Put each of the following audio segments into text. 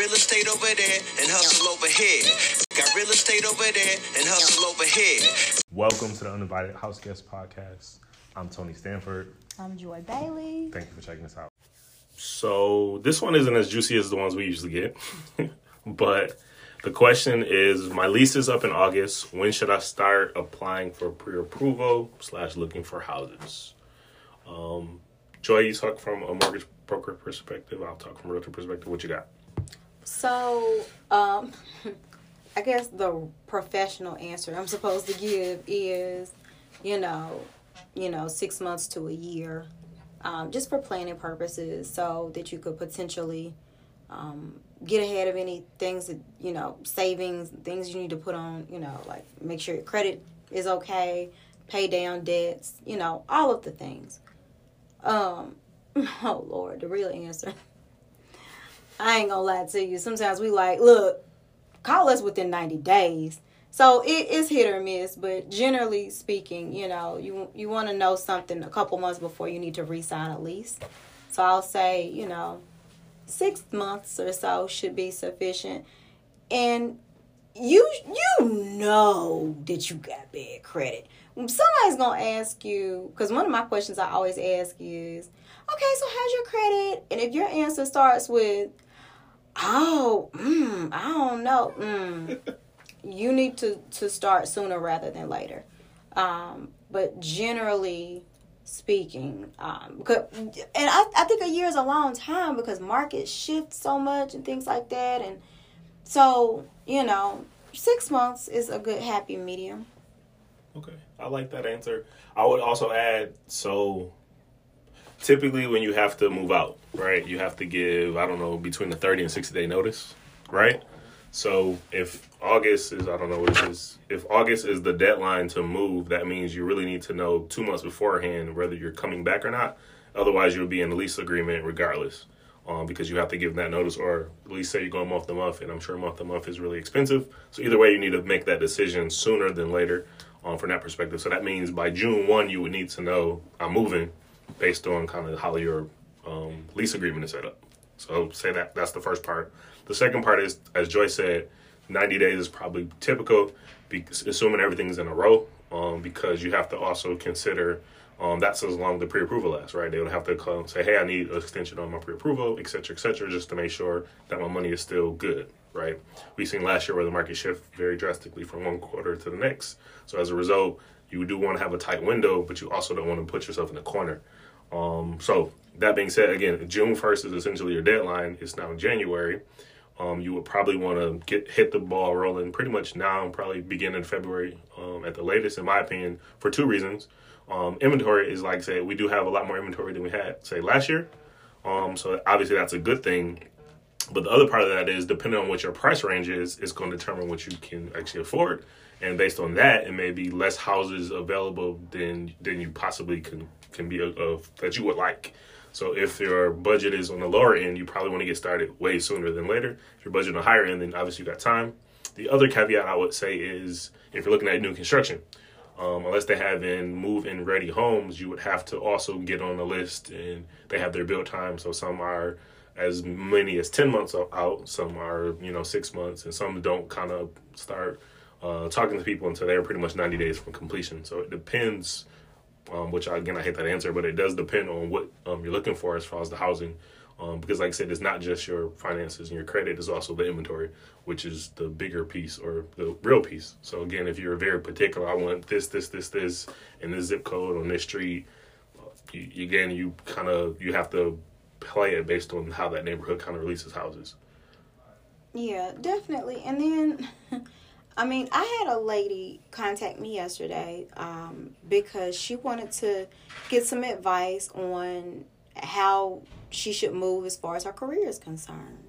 real estate over there and hustle over here. Got real estate over there and hustle over here. Welcome to the Uninvited House Guest Podcast. I'm Tony Stanford. I'm Joy Bailey. Thank you for checking us out. So, this one isn't as juicy as the ones we usually get, but the question is my lease is up in August. When should I start applying for pre approval slash looking for houses? Um, Joy, you talk from a mortgage broker perspective. I'll talk from a realtor perspective. What you got? So, um, I guess the professional answer I'm supposed to give is, you know, you know, six months to a year, um, just for planning purposes, so that you could potentially um, get ahead of any things that you know, savings, things you need to put on, you know, like make sure your credit is okay, pay down debts, you know, all of the things. Um, oh Lord, the real answer. I ain't gonna lie to you. Sometimes we like, look, call us within 90 days. So it is hit or miss, but generally speaking, you know, you you want to know something a couple months before you need to re-sign a lease. So I'll say, you know, six months or so should be sufficient. And you you know that you got bad credit. Somebody's gonna ask you because one of my questions I always ask is, okay, so how's your credit? And if your answer starts with, oh, mm, I don't know, mm, you need to to start sooner rather than later. Um, but generally speaking, um, and I, I think a year is a long time because markets shift so much and things like that, and so you know, six months is a good happy medium. Okay, I like that answer. I would also add so typically when you have to move out, right? You have to give I don't know between the 30 and 60 day notice, right? So if August is I don't know what it is. If August is the deadline to move, that means you really need to know 2 months beforehand whether you're coming back or not. Otherwise, you'll be in the lease agreement regardless. Um, because you have to give that notice, or at least say you're going month to month, and I'm sure month to month is really expensive. So either way, you need to make that decision sooner than later, um, from that perspective. So that means by June one, you would need to know I'm moving, based on kind of how your um, lease agreement is set up. So say that that's the first part. The second part is, as Joyce said, 90 days is probably typical, assuming everything's in a row, um, because you have to also consider um, that's as long as the pre-approval lasts, right? They would have to come say, "Hey, I need an extension on my pre-approval, et cetera, et cetera," just to make sure that my money is still good, right? We've seen last year where the market shift very drastically from one quarter to the next. So as a result, you do want to have a tight window, but you also don't want to put yourself in a corner. Um, so that being said, again, June first is essentially your deadline. It's now January. Um, you would probably want to get hit the ball rolling pretty much now, probably begin in February um, at the latest, in my opinion, for two reasons. Um, inventory is like say we do have a lot more inventory than we had say last year. Um, so obviously that's a good thing. But the other part of that is depending on what your price range is, it's going to determine what you can actually afford. And based on that, it may be less houses available than than you possibly can can be of that you would like. So if your budget is on the lower end, you probably want to get started way sooner than later. If your budget on the higher end, then obviously you got time. The other caveat I would say is if you're looking at new construction, um, unless they have in move-in ready homes, you would have to also get on the list, and they have their build time. So some are as many as ten months out, some are you know six months, and some don't kind of start uh, talking to people until they're pretty much ninety days from completion. So it depends. Um, which again I hate that answer, but it does depend on what um, you're looking for as far as the housing. Um, because like I said, it's not just your finances and your credit; it's also the inventory, which is the bigger piece or the real piece. So again, if you're very particular, I want this, this, this, this, and this zip code on this street. You, again, you kind of you have to play it based on how that neighborhood kind of releases houses. Yeah, definitely. And then, I mean, I had a lady contact me yesterday um, because she wanted to get some advice on how she should move as far as her career is concerned.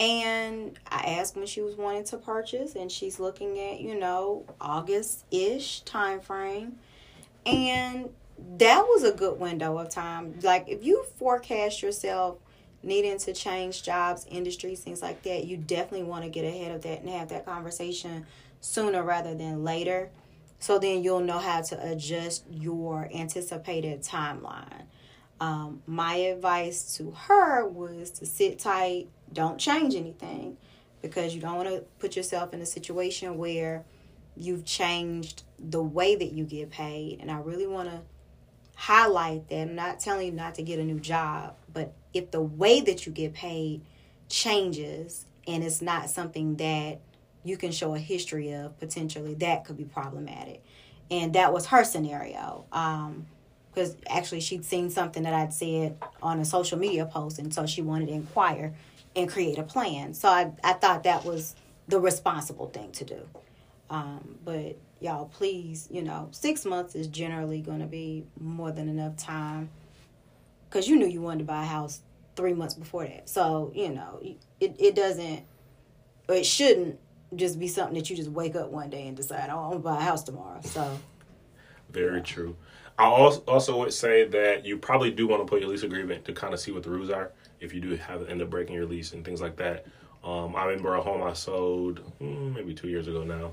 And I asked when she was wanting to purchase, and she's looking at, you know, August ish time frame. And that was a good window of time. Like, if you forecast yourself needing to change jobs, industries, things like that, you definitely want to get ahead of that and have that conversation sooner rather than later. So then you'll know how to adjust your anticipated timeline. Um, my advice to her was to sit tight, don't change anything, because you don't want to put yourself in a situation where you've changed the way that you get paid. And I really want to highlight that. I'm not telling you not to get a new job, but if the way that you get paid changes and it's not something that you can show a history of potentially that could be problematic. And that was her scenario um because actually she'd seen something that i'd said on a social media post and so she wanted to inquire and create a plan. So i, I thought that was the responsible thing to do. Um, but y'all please you know six months is generally going to be more than enough time because you knew you wanted to buy a house three months before that so you know it, it doesn't or it shouldn't just be something that you just wake up one day and decide, oh, I'm gonna buy a house tomorrow. So, very true. I also also would say that you probably do want to put your lease agreement to kind of see what the rules are if you do have end up breaking your lease and things like that. Um, I remember a home I sold hmm, maybe two years ago now.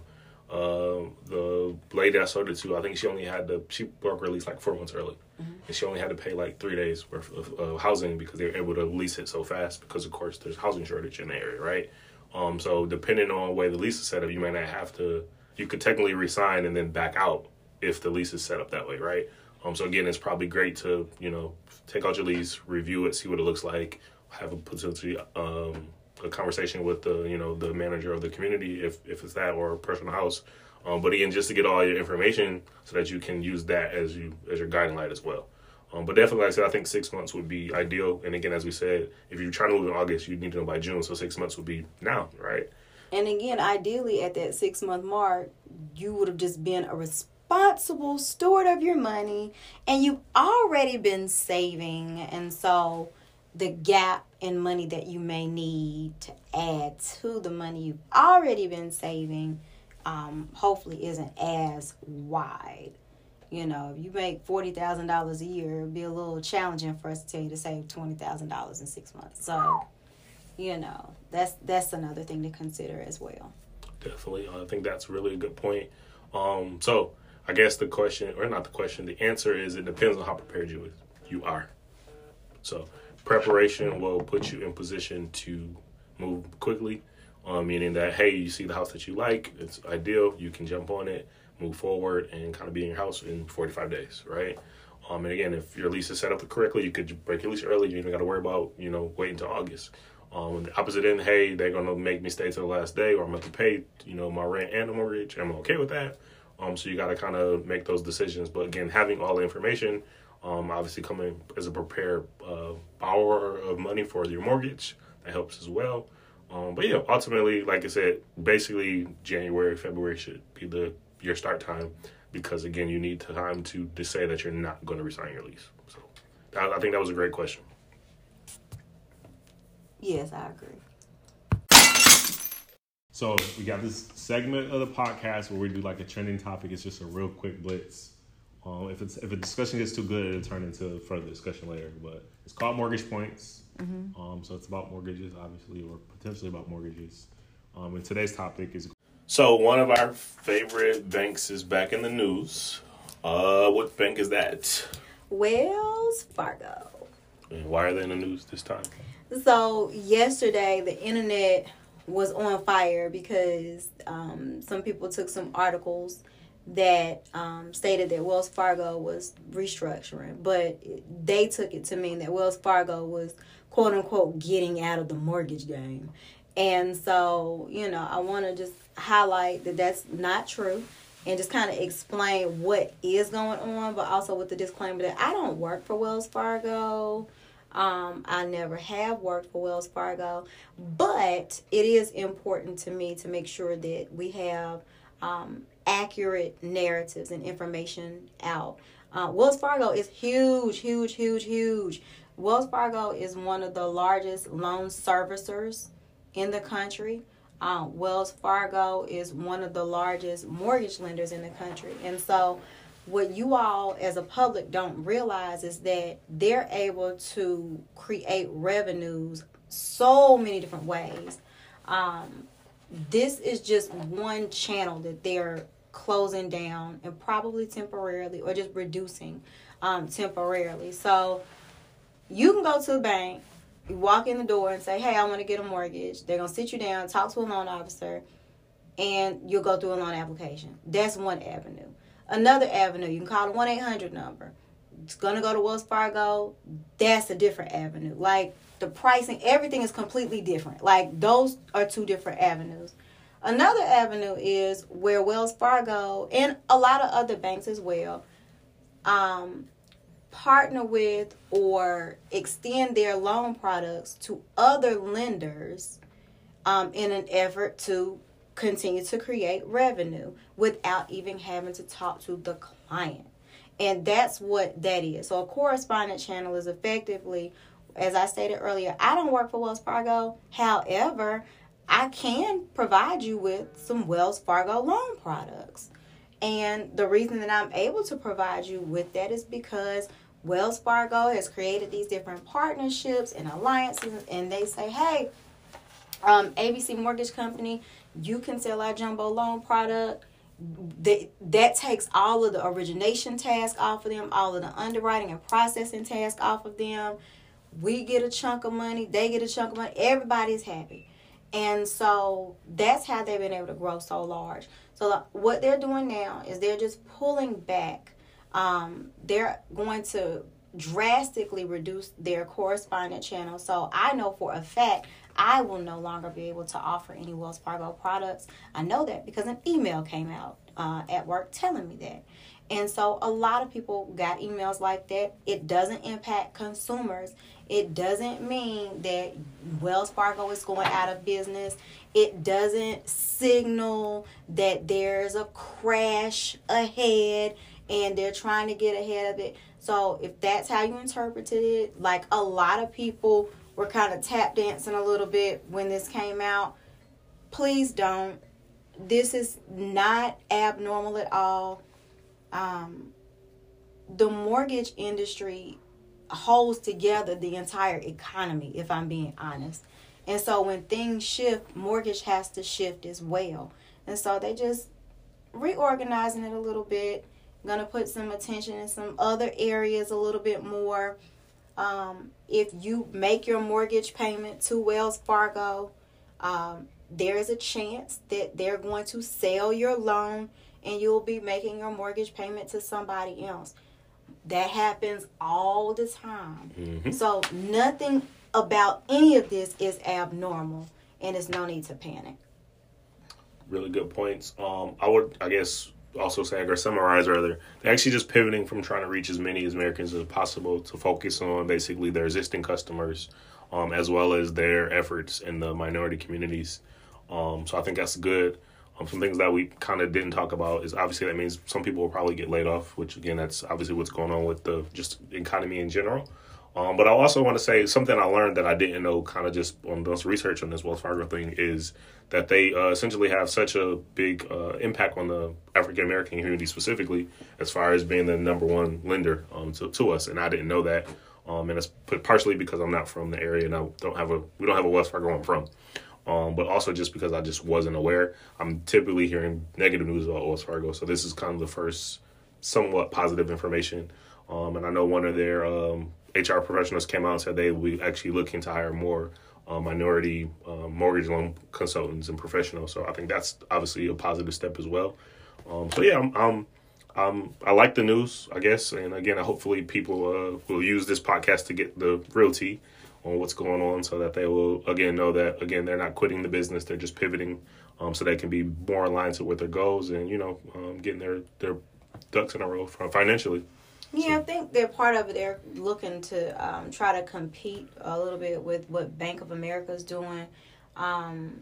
Um, the lady I sold it to, I think she only had the she broke her lease like four months early, mm-hmm. and she only had to pay like three days worth of uh, housing because they were able to lease it so fast because of course there's housing shortage in the area, right? Um, so depending on the way the lease is set up, you might not have to. You could technically resign and then back out if the lease is set up that way, right? Um, so again, it's probably great to you know take out your lease, review it, see what it looks like, have a potentially um, a conversation with the you know the manager of the community if if it's that or a personal house. Um, but again, just to get all your information so that you can use that as you as your guiding light as well. Um, but definitely, like I said, I think six months would be ideal. And again, as we said, if you're trying to move in August, you need to know by June. So six months would be now, right? And again, ideally, at that six month mark, you would have just been a responsible steward of your money and you've already been saving. And so the gap in money that you may need to add to the money you've already been saving um, hopefully isn't as wide. You know, if you make forty thousand dollars a year, it'd be a little challenging for us to tell you to save twenty thousand dollars in six months. So, you know, that's that's another thing to consider as well. Definitely, I think that's really a good point. Um, so I guess the question, or not the question, the answer is it depends on how prepared you you are. So preparation will put you in position to move quickly, um, meaning that hey, you see the house that you like, it's ideal, you can jump on it move forward and kind of be in your house in 45 days, right? Um, and again, if your lease is set up correctly, you could break your lease early. You even got to worry about, you know, waiting until August. Um, the opposite end, hey, they're to make me stay till the last day or I'm going to pay, you know, my rent and the mortgage. I'm okay with that. Um, so you got to kind of make those decisions. But again, having all the information, um, obviously coming as a prepared uh, borrower of money for your mortgage, that helps as well. Um, but yeah, ultimately, like I said, basically January, February should be the your start time because again you need time to, to say that you're not going to resign your lease. So I, I think that was a great question. Yes i agree. So we got this segment of the podcast where we do like a trending topic. It's just a real quick blitz. Um, if it's if a discussion gets too good it'll turn into further discussion later but it's called mortgage points mm-hmm. um, so it's about mortgages obviously or potentially about mortgages um, and today's topic is so one of our favorite banks is back in the news. Uh, what bank is that? Wells Fargo. And why are they in the news this time? So yesterday, the internet was on fire because um, some people took some articles that um, stated that Wells Fargo was restructuring, but they took it to mean that Wells Fargo was quote unquote getting out of the mortgage game. And so, you know, I want to just highlight that that's not true and just kind of explain what is going on, but also with the disclaimer that I don't work for Wells Fargo. Um, I never have worked for Wells Fargo, but it is important to me to make sure that we have um, accurate narratives and information out. Uh, Wells Fargo is huge, huge, huge, huge. Wells Fargo is one of the largest loan servicers in the country. Um, Wells Fargo is one of the largest mortgage lenders in the country. And so, what you all as a public don't realize is that they're able to create revenues so many different ways. Um, this is just one channel that they're closing down and probably temporarily or just reducing um, temporarily. So, You can go to the bank, you walk in the door and say, "Hey, I want to get a mortgage." They're gonna sit you down, talk to a loan officer, and you'll go through a loan application. That's one avenue. Another avenue, you can call one eight hundred number. It's gonna go to Wells Fargo. That's a different avenue. Like the pricing, everything is completely different. Like those are two different avenues. Another avenue is where Wells Fargo and a lot of other banks as well um, partner with or extend their loan products to other lenders um, in an effort to continue to create revenue without even having to talk to the client. And that's what that is. So a correspondent channel is effectively, as I stated earlier, I don't work for Wells Fargo. However, I can provide you with some Wells Fargo loan products. And the reason that I'm able to provide you with that is because Wells Fargo has created these different partnerships and alliances, and they say, hey, um, ABC Mortgage Company, you can sell our jumbo loan product. That, that takes all of the origination task off of them, all of the underwriting and processing task off of them. We get a chunk of money, they get a chunk of money, everybody's happy. And so that's how they've been able to grow so large. So what they're doing now is they're just pulling back. Um, they're going to drastically reduce their correspondent channel. So I know for a fact I will no longer be able to offer any Wells Fargo products. I know that because an email came out uh, at work telling me that. And so a lot of people got emails like that. It doesn't impact consumers. It doesn't mean that Wells Fargo is going out of business. It doesn't signal that there's a crash ahead and they're trying to get ahead of it. So if that's how you interpreted it, like a lot of people were kind of tap dancing a little bit when this came out, please don't. This is not abnormal at all. Um, the mortgage industry holds together the entire economy, if I'm being honest. And so when things shift, mortgage has to shift as well. And so they just reorganizing it a little bit, gonna put some attention in some other areas a little bit more. Um, if you make your mortgage payment to Wells Fargo, um, there is a chance that they're going to sell your loan and you'll be making your mortgage payment to somebody else. That happens all the time. Mm-hmm. So nothing about any of this is abnormal, and there's no need to panic. Really good points. Um, I would, I guess, also say or summarize rather, they're actually just pivoting from trying to reach as many as Americans as possible to focus on basically their existing customers, um, as well as their efforts in the minority communities. Um, so I think that's good. Um, some things that we kind of didn't talk about is obviously that means some people will probably get laid off, which again, that's obviously what's going on with the just economy in general. Um, but I also want to say something I learned that I didn't know, kind of just on this research on this Wells Fargo thing, is that they uh, essentially have such a big uh, impact on the African American community specifically, as far as being the number one lender um, to, to us, and I didn't know that. Um, and it's partially because I'm not from the area and I don't have a we don't have a Wells Fargo I'm from um, but also just because I just wasn't aware. I'm typically hearing negative news about Wells Fargo, so this is kind of the first somewhat positive information. Um, and I know one of their um, HR professionals came out and said they will be actually looking to hire more uh, minority uh, mortgage loan consultants and professionals. So I think that's obviously a positive step as well. Um, so yeah, I'm, I'm, I'm, i like the news, I guess, and again, hopefully people uh, will use this podcast to get the real tea on what's going on so that they will again know that again they're not quitting the business they're just pivoting um, so they can be more aligned to what their goals and you know um, getting their their ducks in a row financially. Yeah so. i think they're part of it. They're looking to um, try to compete a little bit with what bank of america is doing. Um,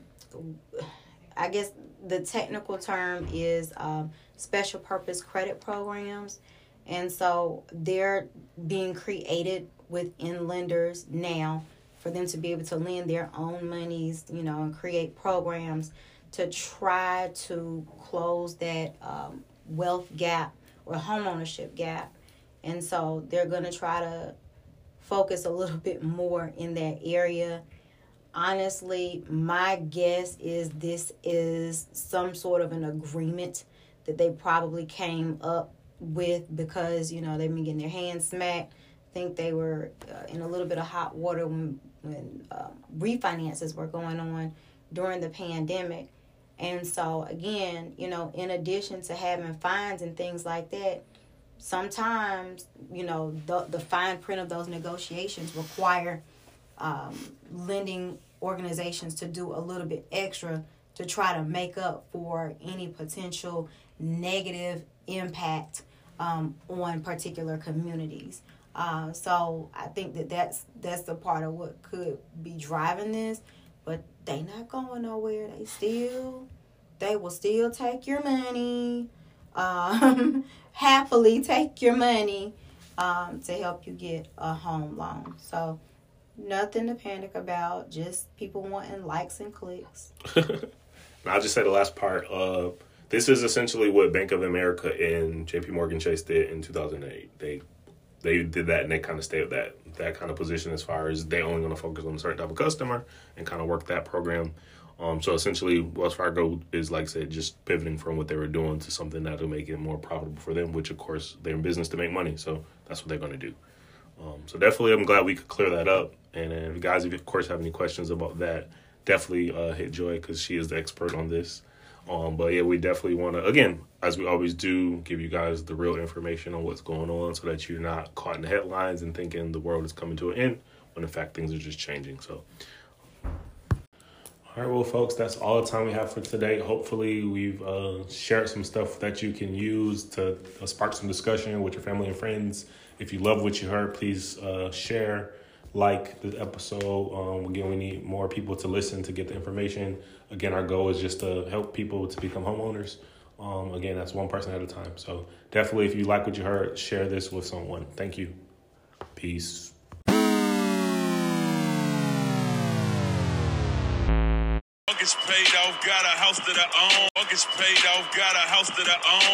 i guess the technical term is um, special purpose credit programs and so they're being created within lenders now for them to be able to lend their own monies, you know, and create programs to try to close that um, wealth gap or homeownership gap. And so they're going to try to focus a little bit more in that area. Honestly, my guess is this is some sort of an agreement that they probably came up with because, you know, they've been getting their hands smacked think they were uh, in a little bit of hot water when when um, refinances were going on during the pandemic. And so again, you know, in addition to having fines and things like that, sometimes you know the the fine print of those negotiations require um, lending organizations to do a little bit extra to try to make up for any potential negative impact um, on particular communities. Uh, so I think that that's that's the part of what could be driving this, but they not going nowhere. They still they will still take your money, um, happily take your money um, to help you get a home loan. So nothing to panic about. Just people wanting likes and clicks. I'll just say the last part. Uh, this is essentially what Bank of America and J.P. Morgan Chase did in 2008. They they did that and they kind of stayed with that that kind of position as far as they only going to focus on a certain type of customer and kind of work that program. Um, so essentially, Wells Fargo is like I said, just pivoting from what they were doing to something that'll make it more profitable for them. Which of course they're in business to make money, so that's what they're going to do. Um, so definitely, I'm glad we could clear that up. And if you guys, if you of course have any questions about that, definitely uh, hit Joy because she is the expert on this. Um, but yeah, we definitely want to, again, as we always do, give you guys the real information on what's going on so that you're not caught in the headlines and thinking the world is coming to an end when in fact things are just changing. So, all right, well, folks, that's all the time we have for today. Hopefully, we've uh, shared some stuff that you can use to uh, spark some discussion with your family and friends. If you love what you heard, please uh, share like the episode. Um, again, we need more people to listen to get the information. Again, our goal is just to help people to become homeowners. Um, again, that's one person at a time. So definitely, if you like what you heard, share this with someone. Thank you. Peace. Paid off, got a house that I own. Paid off, got a house that I own.